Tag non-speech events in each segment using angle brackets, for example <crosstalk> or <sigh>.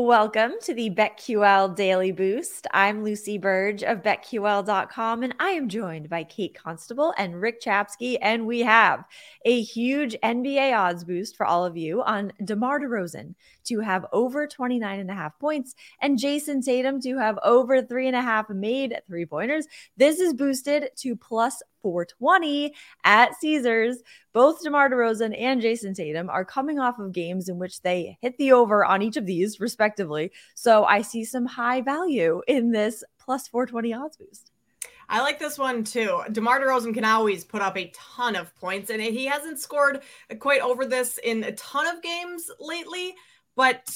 Welcome to the BetQL Daily Boost. I'm Lucy Burge of BetQL.com, and I am joined by Kate Constable and Rick Chapsky. And we have a huge NBA odds boost for all of you on DeMar DeRozan to have over 29 and a half points and Jayson Tatum to have over three and a half made three pointers. This is boosted to plus 420 at Caesars. Both DeMar DeRozan and Jayson Tatum are coming off of games in which they hit the over on each of these, respectively. So I see some high value in this plus 420 odds boost. I like this one too. DeMar DeRozan can always put up a ton of points, and he hasn't scored quite over this in a ton of games lately. But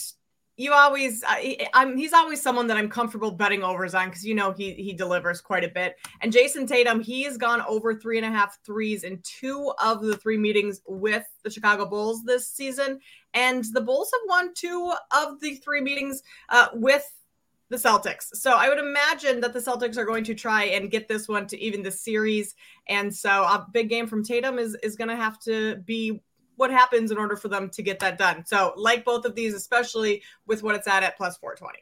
you always I, am he's always someone that I'm comfortable betting overs on because you know he he delivers quite a bit. And Jayson Tatum, he has gone over three and a half threes in two of the three meetings with the Chicago Bulls this season, and the Bulls have won two of the three meetings uh, with the Celtics. So I would imagine that the Celtics are going to try and get this one to even the series. And so a big game from Tatum is is going to have to be what happens in order for them to get that done. So, like both of these, especially with what it's at at plus 420.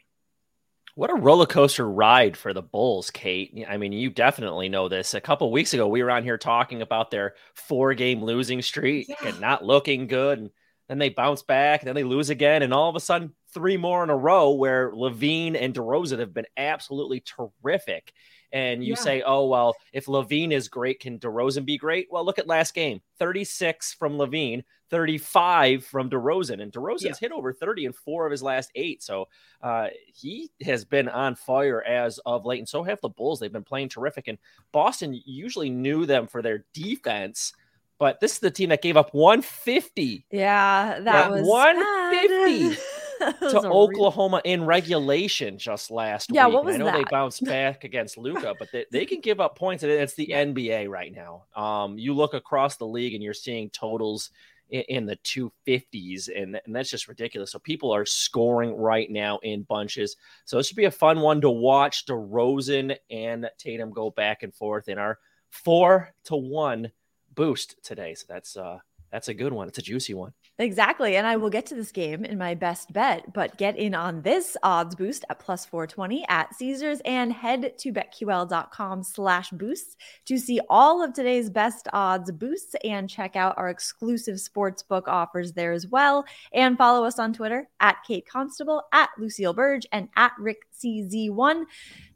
What a roller coaster ride for the Bulls, Kate. I mean, you definitely know this. A couple weeks ago, we were on here talking about their four game losing streak yeah. and not looking good. And then they bounce back, and then they lose again. And all of a sudden, three more in a row where LaVine and DeRozan have been absolutely terrific and you yeah. say, oh, well, if LaVine is great, can DeRozan be great? Well, look at last game 36 from LaVine, 35 from DeRozan. And DeRozan's yeah. hit over 30 in four of his last eight. So uh, he has been on fire as of late. And so have the Bulls. They've been playing terrific. And Boston usually knew them for their defense. But this is the team that gave up 150. Yeah, that yeah, was 150. <laughs> <laughs> to Oklahoma real... in regulation just last yeah, week. What was I know that? they bounced <laughs> back against Luka, but they, they can <laughs> give up points. And it's the NBA right now. Um, you look across the league and you're seeing totals in, in the 250s, and, and that's just ridiculous. So people are scoring right now in bunches. So this should be a fun one to watch. DeRozan and Tatum go back and forth in our four to one boost today. So that's uh that's a good one. It's a juicy one. Exactly. And I will get to this game in my best bet, but get in on this odds boost at plus 420 at Caesars and head to betql.com slash boosts to see all of today's best odds boosts and check out our exclusive sports book offers there as well. And follow us on Twitter at Kate Constable, at Lucille Burge, and at Rick CZ1.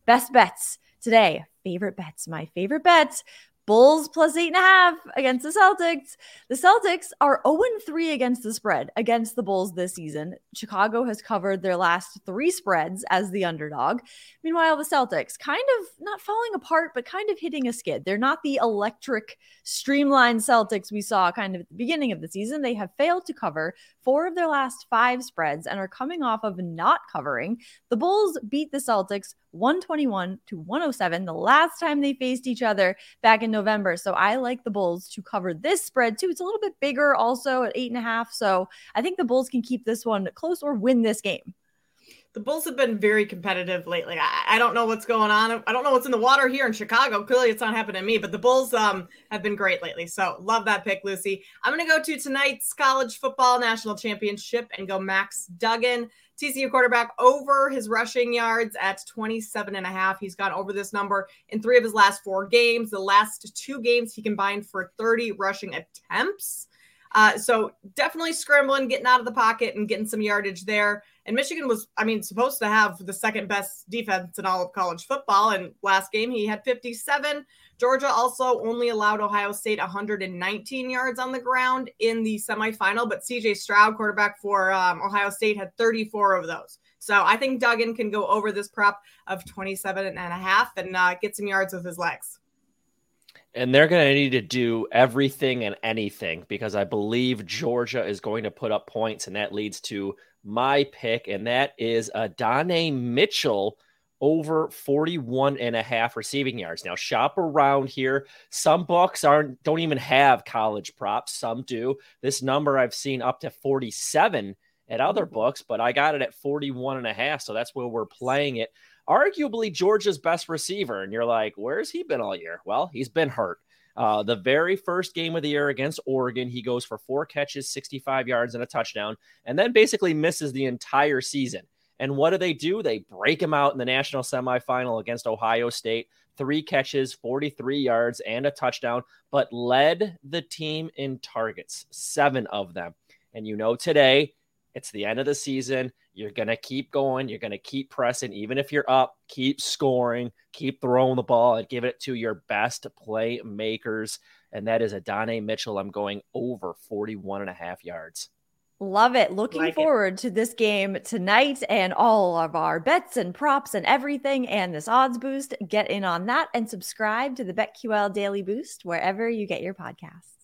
Best bets today. Favorite bets. My favorite bets Bulls plus eight and a half against the Celtics. The Celtics are 0 3 against the spread against the Bulls this season. Chicago has covered their last three spreads as the underdog. Meanwhile, the Celtics kind of not falling apart, but kind of hitting a skid. They're not the electric, streamlined Celtics we saw kind of at the beginning of the season. They have failed to cover four of their last five spreads and are coming off of not covering. The Bulls beat the Celtics 121 to 107 the last time they faced each other back in November. So I like the Bulls to cover this spread too. It's a little bit bigger also at eight and a half. So I think the Bulls can keep this one close or win this game. The Bulls have been very competitive lately. I, I, don't know what's going on. I don't know what's in the water here in Chicago. Clearly, it's not happening to me, but the Bulls um, have been great lately. So, love that pick, Lucy. I'm going to go to tonight's college football national championship and go Max Duggan. TCU quarterback over his rushing yards at 27 and a half. He's gone over this number in three of his last four games. The last two games he combined for 30 rushing attempts. Uh, so definitely scrambling, getting out of the pocket and getting some yardage there. And Michigan was, I mean, supposed to have the second best defense in all of college football. And last game he had 57. Georgia also only allowed Ohio State 119 yards on the ground in the semifinal, but CJ Stroud, quarterback for um, Ohio State, had 34 of those. So I think Duggan can go over this prop of 27 and a half and uh, get some yards with his legs. And they're going to need to do everything and anything because I believe Georgia is going to put up points, and that leads to my pick, and that is Adonai Mitchell over 41 and a half receiving yards. Now shop around here. Some books aren't don't even have college props, some do. This number I've seen up to 47 at other books, but I got it at 41 and a half, so that's where we're playing it. Arguably Georgia's best receiver and you're like, "Where's he been all year?" Well, he's been hurt. Uh, the very first game of the year against Oregon, he goes for four catches, 65 yards, and a touchdown, and then basically misses the entire season. And what do they do? They break him out in the national semifinal against Ohio State. Three catches, 43 yards, and a touchdown, but led the team in targets, seven of them. And you know, today it's the end of the season. You're going to keep going. You're going to keep pressing. Even if you're up, keep scoring, keep throwing the ball and give it to your best playmakers. And that is Adonai Mitchell. I'm going over 41 and a half yards. Love it. Looking like forward it. to this game tonight and all of our bets and props and everything and this odds boost. Get in on that and subscribe to the BetQL Daily Boost wherever you get your podcasts.